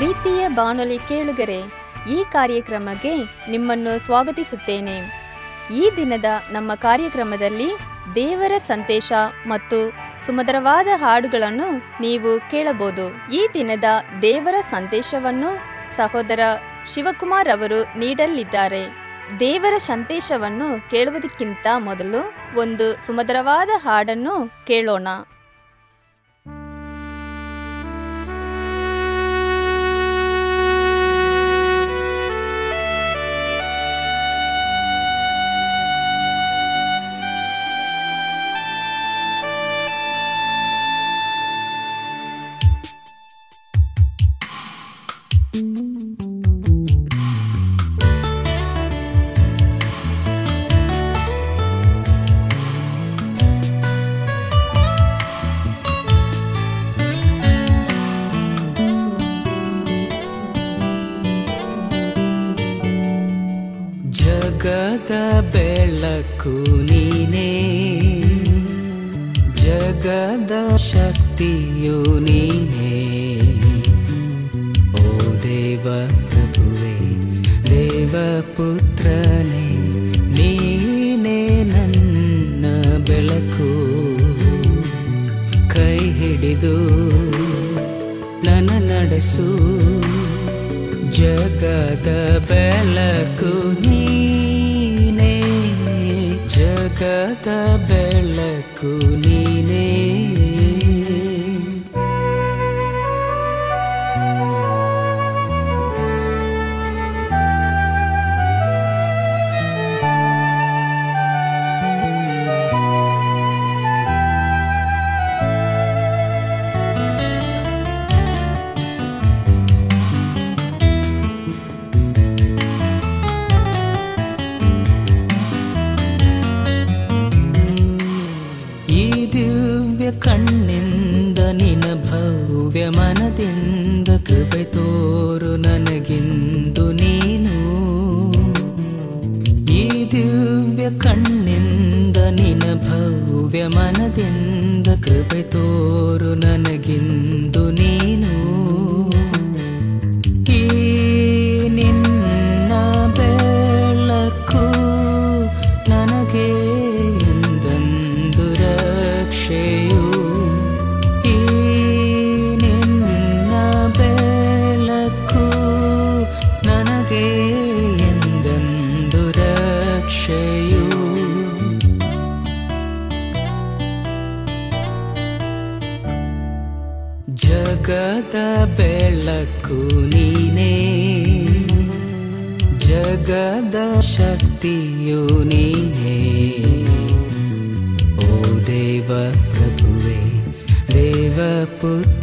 ಪ್ರೀತಿಯ ಬಾನುಲಿ ಕೇಳುಗರೆ, ಈ ಕಾರ್ಯಕ್ರಮಕ್ಕೆ ನಿಮ್ಮನ್ನು ಸ್ವಾಗತಿಸುತ್ತೇನೆ. ಈ ದಿನದ ನಮ್ಮ ಕಾರ್ಯಕ್ರಮದಲ್ಲಿ ದೇವರ ಸಂದೇಶ ಮತ್ತು ಸುಮಧುರವಾದ ಹಾಡುಗಳನ್ನು ನೀವು ಕೇಳಬಹುದು. ಈ ದಿನದ ದೇವರ ಸಂದೇಶವನ್ನು ಸಹೋದರ ಶಿವಕುಮಾರ್ ಅವರು ನೀಡಲಿದ್ದಾರೆ. ದೇವರ ಸಂದೇಶವನ್ನು ಕೇಳುವುದಕ್ಕಿಂತ ಮೊದಲು ಒಂದು ಸುಮಧುರವಾದ ಹಾಡನ್ನು ಕೇಳೋಣ. ಕೃಪೆ ತೋರು ನನಗಿಂದು ನೀನು. ಈ ದಿವ್ಯ ಕಣ್ಣಿಂದ ನಿನ ಭವ್ಯ ಮನದಿಂದ ಕೃಪೆ ತೋರು ನನಗಿಂದು ನೀನು. शक्तियुनि ॐ देवप्रभुवे देवपुत्र।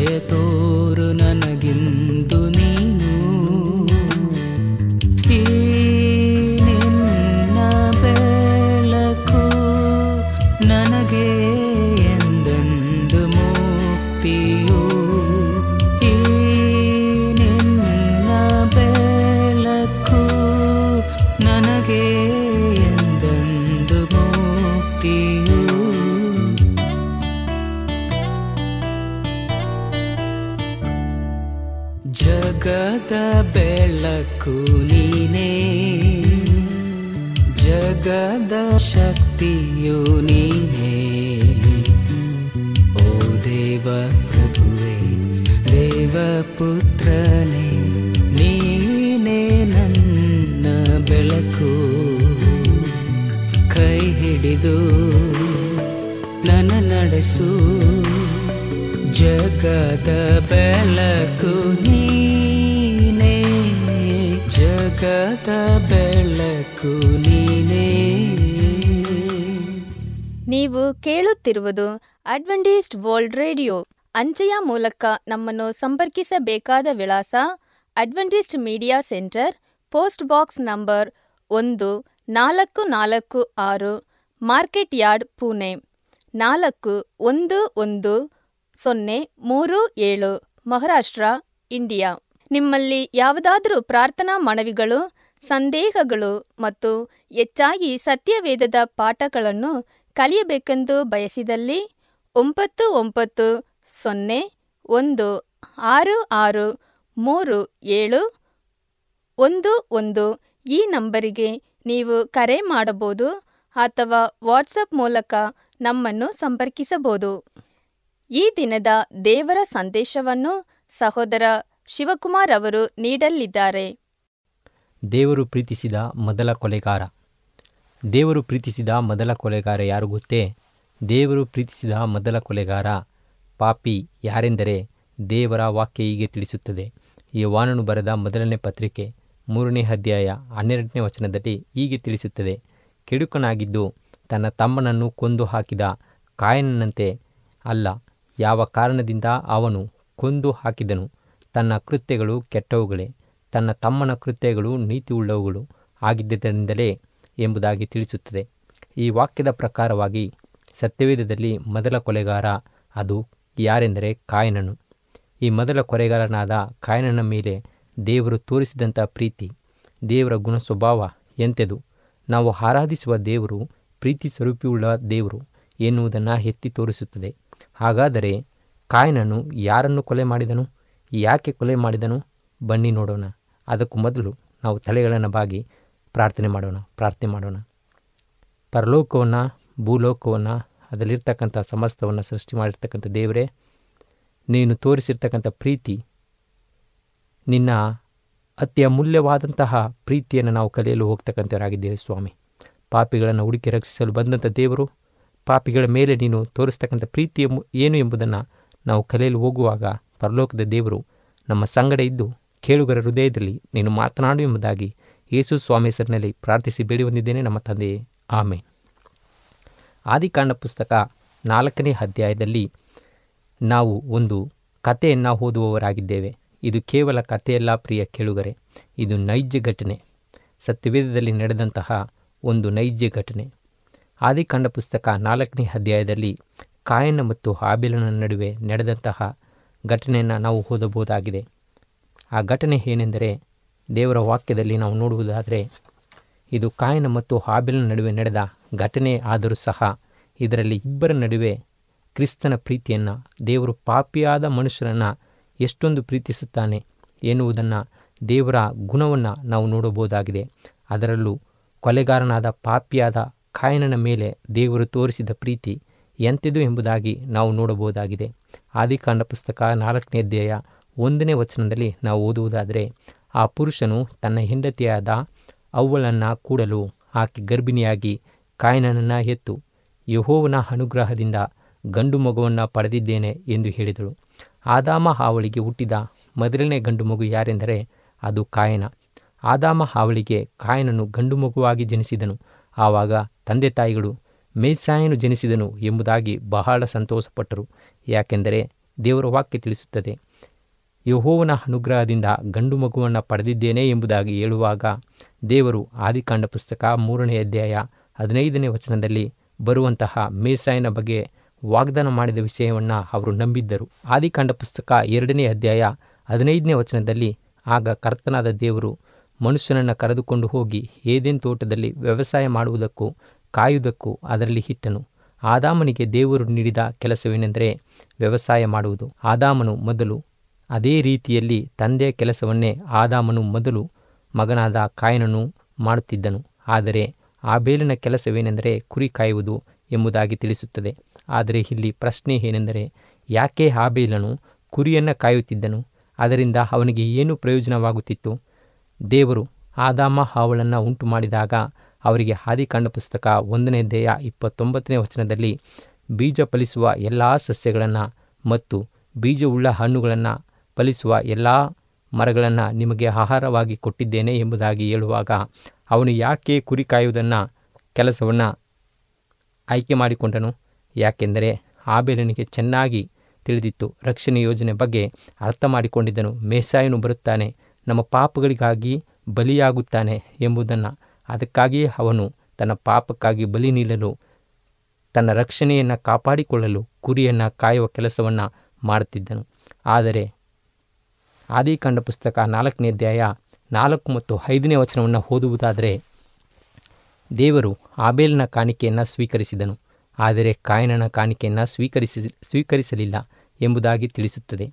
ದಯ ತೋರು ಹಿಡಿದು ನನ್ನ ನಡೆಸು ಜಗದ ಬೆಳಕು ನೀನೇ, ಜಗದ ಬೆಳಕು ನೀನೇ. ನೀವು ಕೇಳುತ್ತಿರುವುದು ಅಡ್ವೆಂಟಿಸ್ಟ್ ವರ್ಲ್ಡ್ ರೇಡಿಯೋ. ಅಂಚೆಯ ಮೂಲಕ ನಮ್ಮನ್ನು ಸಂಪರ್ಕಿಸಬೇಕಾದ ವಿಳಾಸ Adventist media center, post box number ಒಂದು ನಾಲ್ಕು ನಾಲ್ಕು ಆರು ಮಾರ್ಕೆಟ್ ಯಾರ್ಡ್ ಪುಣೆ. ನಾಲ್ಕು, ಒಂದು ಒಂದು, ಸೊನ್ನೆ, ಮೂರು, ಏಳು, ಮಹಾರಾಷ್ಟ್ರ, ಇಂಡಿಯಾ. ನಿಮ್ಮಲ್ಲಿ ಯಾವುದಾದರೂ ಪ್ರಾರ್ಥನಾ ಮನವಿಗಳು, ಸಂದೇಹಗಳು ಮತ್ತು ಹೆಚ್ಚಾಗಿ ಸತ್ಯವೇದದ ಪಾಠಗಳನ್ನು ಕಲಿಯಬೇಕೆಂದು ಬಯಸಿದಲ್ಲಿ ಒಂಬತ್ತು ಒಂಬತ್ತು, ಸೊನ್ನೆ, ಒಂದು, ಆರು ಆರು, ಮೂರು, ಏಳು, ಒಂದು ಒಂದು ಈ ನಂಬರಿಗೆ ನೀವು ಕರೆ ಮಾಡಬಹುದು. ಅಥವಾ ವಾಟ್ಸಪ್ ಮೂಲಕ ನಮ್ಮನ್ನು ಸಂಪರ್ಕಿಸಬಹುದು. ಈ ದಿನದ ದೇವರ ಸಂದೇಶವನ್ನು ಸಹೋದರ ಶಿವಕುಮಾರ್ ಅವರು ನೀಡಲಿದ್ದಾರೆ. ದೇವರು ಪ್ರೀತಿಸಿದ ಮೊದಲ ಕೊಲೆಗಾರ. ದೇವರು ಪ್ರೀತಿಸಿದ ಮೊದಲ ಕೊಲೆಗಾರ ಯಾರು ಗೊತ್ತೇ? ದೇವರು ಪ್ರೀತಿಸಿದ ಮೊದಲ ಕೊಲೆಗಾರ ಪಾಪಿ ಯಾರೆಂದರೆ ದೇವರ ವಾಕ್ಯ ಹೀಗೆ ತಿಳಿಸುತ್ತದೆ. ಈ ವಾನನು ಬರೆದ ಮೊದಲನೇ ಪತ್ರಿಕೆ ಮೂರನೇ ಅಧ್ಯಾಯ ಹನ್ನೆರಡನೇ ವಚನದಲ್ಲಿ ಹೀಗೆ ತಿಳಿಸುತ್ತದೆ. ಕೆಡುಕನಾಗಿದ್ದು ತನ್ನ ತಮ್ಮನನ್ನು ಕೊಂದು ಹಾಕಿದ ಕಾಯನನಂತೆ ಅಲ್ಲ, ಯಾವ ಕಾರಣದಿಂದ ಅವನು ಕೊಂದು ಹಾಕಿದನು ತನ್ನ ಕೃತ್ಯಗಳು ಕೆಟ್ಟವುಗಳೇ? ತನ್ನ ತಮ್ಮನ ಕೃತ್ಯಗಳು ನೀತಿಯುಳ್ಳವುಗಳು ಆಗಿದ್ದರಿಂದಲೇ ಎಂಬುದಾಗಿ ತಿಳಿಸುತ್ತದೆ. ಈ ವಾಕ್ಯದ ಪ್ರಕಾರವಾಗಿ ಸತ್ಯವೇದದಲ್ಲಿ ಮೊದಲ ಕೊಲೆಗಾರ ಅದು ಯಾರೆಂದರೆ ಕಾಯನನು. ಈ ಮೊದಲ ಕೊಲೆಗಾರನಾದ ಕಾಯನನ ಮೇಲೆ ದೇವರು ತೋರಿಸಿದಂಥ ಪ್ರೀತಿ, ದೇವರ ಗುಣ ಸ್ವಭಾವ ಎಂತೆದು? ನಾವು ಆರಾಧಿಸುವ ದೇವರು, ಪ್ರೀತಿ ಸ್ವರೂಪಿಯುಳ್ಳ ದೇವರು ಎನ್ನುವುದನ್ನು ಎತ್ತಿ ತೋರಿಸುತ್ತದೆ. ಹಾಗಾದರೆ ಕಾಯನನು ಯಾರನ್ನು ಕೊಲೆ ಮಾಡಿದನು? ಯಾಕೆ ಕೊಲೆ ಮಾಡಿದನು? ಬನ್ನಿ ನೋಡೋಣ. ಅದಕ್ಕೂ ಮೊದಲು ನಾವು ತಲೆಗಳನ್ನು ಬಾಗಿ ಪ್ರಾರ್ಥನೆ ಮಾಡೋಣ ಪ್ರಾರ್ಥನೆ ಮಾಡೋಣ. ಪರಲೋಕವನ್ನು, ಭೂಲೋಕವನ್ನು, ಅದರಲ್ಲಿರ್ತಕ್ಕಂಥ ಸಮಸ್ತವನ್ನು ಸೃಷ್ಟಿ ಮಾಡಿರ್ತಕ್ಕಂಥ ದೇವರೇ, ನೀನು ತೋರಿಸಿರ್ತಕ್ಕಂಥ ಪ್ರೀತಿ ನಿನ್ನ ಅತಿ ಅಮೂಲ್ಯವಾದಂತಹ ಪ್ರೀತಿಯನ್ನು ನಾವು ಕಲಿಯಲು ಹೋಗ್ತಕ್ಕಂಥವರಾಗಿದ್ದೇವೆ ಸ್ವಾಮಿ. ಪಾಪಿಗಳನ್ನು ಹುಡುಕಿ ರಕ್ಷಿಸಲು ಬಂದಂಥ ದೇವರು, ಪಾಪಿಗಳ ಮೇಲೆ ನೀನು ತೋರಿಸ್ತಕ್ಕಂಥ ಪ್ರೀತಿ ಏನು ಎಂಬುದನ್ನು ನಾವು ಕಲಿಯಲು ಹೋಗುವಾಗ ಪರಲೋಕದ ದೇವರು ನಮ್ಮ ಸಂಗಡ ಇದ್ದು ಕೇಳುಗರ ಹೃದಯದಲ್ಲಿ ನೀನು ಮಾತನಾಡು ಎಂಬುದಾಗಿ ಯೇಸು ಸ್ವಾಮಿ ಹೆಸರಿನಲ್ಲಿ ಪ್ರಾರ್ಥಿಸಿ ಬೇಡಿ ಬಂದಿದ್ದೇನೆ ನಮ್ಮ ತಂದೆಯೇ ಆಮೆ ಆದಿಕಾಂಡ ಪುಸ್ತಕ ನಾಲ್ಕನೇ ಅಧ್ಯಾಯದಲ್ಲಿ ನಾವು ಒಂದು ಕಥೆಯನ್ನು ಓದುವವರಾಗಿದ್ದೇವೆ. ಇದು ಕೇವಲ ಕಥೆಯಲ್ಲ ಪ್ರಿಯ ಕೇಳುಗರೆ, ಇದು ನೈಜ ಘಟನೆ. ಸತ್ಯವೇದದಲ್ಲಿ ನಡೆದಂತಹ ಒಂದು ನೈಜ ಘಟನೆ. ಆದಿಕಾಂಡ ಪುಸ್ತಕ ನಾಲ್ಕನೇ ಅಧ್ಯಾಯದಲ್ಲಿ ಕಾಯನ ಮತ್ತು ಹಾಬಿಲನ ನಡುವೆ ನಡೆದಂತಹ ಘಟನೆಯನ್ನು ನಾವು ಓದಬಹುದಾಗಿದೆ. ಆ ಘಟನೆ ಏನೆಂದರೆ, ದೇವರ ವಾಕ್ಯದಲ್ಲಿ ನಾವು ನೋಡುವುದಾದರೆ, ಇದು ಕಾಯನ ಮತ್ತು ಹಾಬಿಲನ ನಡುವೆ ನಡೆದ ಘಟನೆ ಆದರೂ ಸಹ ಇದರಲ್ಲಿ ಇಬ್ಬರ ನಡುವೆ ಕ್ರಿಸ್ತನ ಪ್ರೀತಿಯನ್ನು, ದೇವರು ಪಾಪಿಯಾದ ಮನುಷ್ಯರನ್ನು ಎಷ್ಟೊಂದು ಪ್ರೀತಿಸುತ್ತಾನೆ ಎನ್ನುವುದನ್ನು ದೇವರ ಗುಣವನ್ನು ನಾವು ನೋಡಬಹುದಾಗಿದೆ. ಅದರಲ್ಲೂ ಕೊಲೆಗಾರನಾದ ಪಾಪಿಯಾದ ಕಾಯನನ ಮೇಲೆ ದೇವರು ತೋರಿಸಿದ ಪ್ರೀತಿ ಎಂತೆದು ಎಂಬುದಾಗಿ ನಾವು ನೋಡಬಹುದಾಗಿದೆ. ಆದಿಕಾಂಡ ಪುಸ್ತಕ ನಾಲ್ಕನೇ ಅಧ್ಯಾಯ ಒಂದನೇ ವಚನದಲ್ಲಿ ನಾವು ಓದುವುದಾದರೆ, ಆ ಪುರುಷನು ತನ್ನ ಹೆಂಡತಿಯಾದ ಅವ್ವಳನ್ನು ಕೂಡಲು ಆಕೆ ಗರ್ಭಿಣಿಯಾಗಿ ಕಾಯನನನ್ನು ಎತ್ತು ಯಹೋವನ ಅನುಗ್ರಹದಿಂದ ಗಂಡು ಮಗುವನ್ನು ಪಡೆದಿದ್ದೇನೆ ಎಂದು ಹೇಳಿದಳು. ಆದಾಮ ಹಾವಳಿಗೆ ಹುಟ್ಟಿದ ಮೊದಲನೇ ಗಂಡು ಮಗು ಯಾರೆಂದರೆ ಅದು ಕಾಯನ. ಆದಾಮ ಹಾವಳಿಗೆ ಕಾಯನನು ಗಂಡು ಮಗುವಾಗಿ ಜನಿಸಿದನು. ಆವಾಗ ತಂದೆ ತಾಯಿಗಳು ಮೇಸಾಯನು ಜನಿಸಿದನು ಎಂಬುದಾಗಿ ಬಹಳ ಸಂತೋಷಪಟ್ಟರು. ಯಾಕೆಂದರೆ ದೇವರ ವಾಕ್ಯ ತಿಳಿಸುತ್ತದೆ, ಯಹೋವನ ಅನುಗ್ರಹದಿಂದ ಗಂಡು ಮಗುವನ್ನು ಪಡೆದಿದ್ದೇನೆ ಎಂಬುದಾಗಿ ಹೇಳುವಾಗ ದೇವರು ಆದಿಕಾಂಡ ಪುಸ್ತಕ ಮೂರನೇ ಅಧ್ಯಾಯ ಹದಿನೈದನೇ ವಚನದಲ್ಲಿ ಬರುವಂತಹ ಮೇಸಾಯನ ಬಗ್ಗೆ ವಾಗ್ದಾನ ಮಾಡಿದ ವಿಷಯವನ್ನು ಅವರು ನಂಬಿದ್ದರು. ಆದಿಕಾಂಡ ಪುಸ್ತಕ ಎರಡನೇ ಅಧ್ಯಾಯ ಹದಿನೈದನೇ ವಚನದಲ್ಲಿ, ಆಗ ಕರ್ತನಾದ ದೇವರು ಮನುಷ್ಯನನ್ನು ಕರೆದುಕೊಂಡು ಹೋಗಿ ಏದೇನ್ ತೋಟದಲ್ಲಿ ವ್ಯವಸಾಯ ಮಾಡುವುದಕ್ಕೂ ಕಾಯುವುದಕ್ಕೂ ಅದರಲ್ಲಿ ಹಿಟ್ಟನು ಆದಾಮನಿಗೆ ದೇವರು ನೀಡಿದ ಕೆಲಸವೇನೆಂದರೆ ವ್ಯವಸಾಯ ಮಾಡುವುದು. ಆದಾಮನು ಮೊದಲು ಅದೇ ರೀತಿಯಲ್ಲಿ ತಂದೆಯ ಕೆಲಸವನ್ನೇ ಆದಾಮನು ಮೊದಲು ಮಗನಾದ ಕಾಯನನು ಮಾಡುತ್ತಿದ್ದನು. ಆದರೆ ಆಬೇಲನ ಕೆಲಸವೇನೆಂದರೆ ಕುರಿ ಕಾಯುವುದು ಎಂಬುದಾಗಿ ತಿಳಿಸುತ್ತದೆ. ಆದರೆ ಇಲ್ಲಿ ಪ್ರಶ್ನೆ ಏನೆಂದರೆ, ಯಾಕೆ ಹಾಬೇಲನು ಕುರಿಯನ್ನು ಕಾಯುತ್ತಿದ್ದನು? ಅದರಿಂದ ಅವನಿಗೆ ಏನು ಪ್ರಯೋಜನವಾಗುತ್ತಿತ್ತು? ದೇವರು ಆದಾಮ ಹಾವಳನ್ನು ಉಂಟು ಮಾಡಿದಾಗ ಅವರಿಗೆ ಹಾದಿಕಾಂಡ ಪುಸ್ತಕ ಒಂದನೇ ದೇಹ ಇಪ್ಪತ್ತೊಂಬತ್ತನೇ ವಚನದಲ್ಲಿ ಬೀಜ ಫಲಿಸುವ ಎಲ್ಲ ಸಸ್ಯಗಳನ್ನು ಮತ್ತು ಬೀಜವುಳ್ಳ ಹಣ್ಣುಗಳನ್ನು ಫಲಿಸುವ ಎಲ್ಲ ಮರಗಳನ್ನು ನಿಮಗೆ ಆಹಾರವಾಗಿ ಕೊಟ್ಟಿದ್ದೇನೆ ಎಂಬುದಾಗಿ ಹೇಳುವಾಗ ಅವನು ಯಾಕೆ ಕುರಿ ಕಾಯುವುದನ್ನು, ಕೆಲಸವನ್ನು ಆಯ್ಕೆ ಮಾಡಿಕೊಂಡನು. ಯಾಕೆಂದರೆ ಆಬೇಲನಿಗೆ ಚೆನ್ನಾಗಿ ತಿಳಿದಿತ್ತು. ರಕ್ಷಣೆ ಯೋಜನೆ ಬಗ್ಗೆ ಅರ್ಥ ಮಾಡಿಕೊಂಡಿದ್ದನು. ಮೇಸಾಯನು ಬರುತ್ತಾನೆ. ನಮ್ಮ ಪಾಪಗಳಿಗಾಗಿ ಬಲಿಯಾಗುತ್ತಾನೆ ಎಂಬುದನ್ನು. ಅದಕ್ಕಾಗಿಯೇ ಅವನು ತನ್ನ ಪಾಪಕ್ಕಾಗಿ ಬಲಿ ನೀಡಲು, ತನ್ನ ರಕ್ಷಣೆಯನ್ನು ಕಾಪಾಡಿಕೊಳ್ಳಲು ಕುರಿಯನ್ನು ಕಾಯುವ ಕೆಲಸವನ್ನು ಮಾಡುತ್ತಿದ್ದನು. ಆದರೆ ಆದಿಕಾಂಡ ಪುಸ್ತಕ ನಾಲ್ಕನೇ ಅಧ್ಯಾಯ ನಾಲ್ಕು ಮತ್ತು ಐದನೇ ವಚನವನ್ನು ಓದುವುದಾದರೆ ದೇವರು ಆಬೇಲ್ನ ಕಾಣಿಕೆಯನ್ನು ಸ್ವೀಕರಿಸಿದನು. ಆದರೆ ಕಾಯನನ ಕಾಣಿಕೆಯನ್ನು ಸ್ವೀಕರಿಸಿ, ಸ್ವೀಕರಿಸಲಿಲ್ಲ ಎಂಬುದಾಗಿ ತಿಳಿಸುತ್ತದೆ.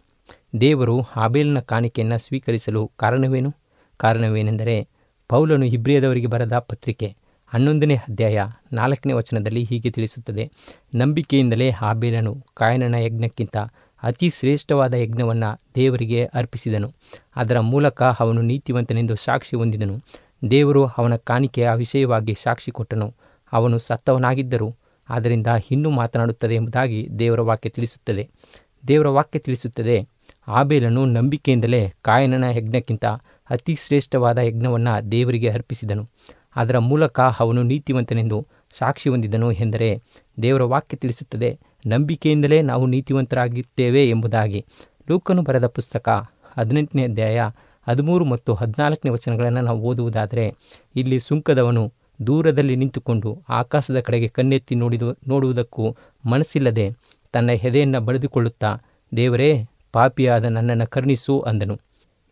ದೇವರು ಆಬೇಲ್ನ ಕಾಣಿಕೆಯನ್ನು ಸ್ವೀಕರಿಸಲು ಕಾರಣವೇನು? ಕಾರಣವೇನೆಂದರೆ ಪೌಲನು ಇಬ್ರಿಯದವರಿಗೆ ಬರೆದ ಪತ್ರಿಕೆ ಹನ್ನೊಂದನೇ ಅಧ್ಯಾಯ ನಾಲ್ಕನೇ ವಚನದಲ್ಲಿ ಹೀಗೆ ತಿಳಿಸುತ್ತದೆ. ನಂಬಿಕೆಯಿಂದಲೇ ಆಬೇಲನು ಕಾಯನನ ಯಜ್ಞಕ್ಕಿಂತ ಅತಿ ಶ್ರೇಷ್ಠವಾದ ಯಜ್ಞವನ್ನು ದೇವರಿಗೆ ಅರ್ಪಿಸಿದನು. ಅದರ ಮೂಲಕ ಅವನು ನೀತಿವಂತನೆಂದು ಸಾಕ್ಷಿ ಹೊಂದಿದನು. ದೇವರು ಅವನ ಕಾಣಿಕೆಯ ವಿಷಯವಾಗಿ ಸಾಕ್ಷಿ ಕೊಟ್ಟನು. ಅವನು ಸತ್ತವನಾಗಿದ್ದರೂ ಆದ್ದರಿಂದ ಇನ್ನೂ ಮಾತನಾಡುತ್ತದೆ ಎಂಬುದಾಗಿ ದೇವರ ವಾಕ್ಯ ತಿಳಿಸುತ್ತದೆ. ದೇವರ ವಾಕ್ಯ ತಿಳಿಸುತ್ತದೆ, ಆಬೇಲನು ನಂಬಿಕೆಯಿಂದಲೇ ಕಾಯನನ ಯಜ್ಞಕ್ಕಿಂತ ಅತಿ ಶ್ರೇಷ್ಠವಾದ ಯಜ್ಞವನ್ನು ದೇವರಿಗೆ ಅರ್ಪಿಸಿದನು. ಅದರ ಮೂಲಕ ಅವನು ನೀತಿವಂತನೆಂದು ಸಾಕ್ಷಿ ಹೊಂದಿದನು ಎಂದರೆ ದೇವರ ವಾಕ್ಯ ತಿಳಿಸುತ್ತದೆ, ನಂಬಿಕೆಯಿಂದಲೇ ನಾವು ನೀತಿವಂತರಾಗುತ್ತೇವೆ ಎಂಬುದಾಗಿ. ಲೂಕನು ಬರೆದ ಪುಸ್ತಕ ಹದಿನೆಂಟನೇ ಅಧ್ಯಾಯ ಹದಿಮೂರು ಮತ್ತು ಹದಿನಾಲ್ಕನೇ ವಚನಗಳನ್ನು ನಾವು ಓದುವುದಾದರೆ, ಇಲ್ಲಿ ಸುಂಕದವನು ದೂರದಲ್ಲಿ ನಿಂತುಕೊಂಡು ಆಕಾಶದ ಕಡೆಗೆ ಕಣ್ಣೆತ್ತಿ ನೋಡಿದು, ನೋಡುವುದಕ್ಕೂ ಮನಸ್ಸಿಲ್ಲದೆ ತನ್ನ ಹೆದೆಯನ್ನು ಬಳಿದುಕೊಳ್ಳುತ್ತಾ ದೇವರೇ, ಪಾಪಿಯಾದ ನನ್ನನ್ನು ಕರುಣಿಸು ಅಂದನು.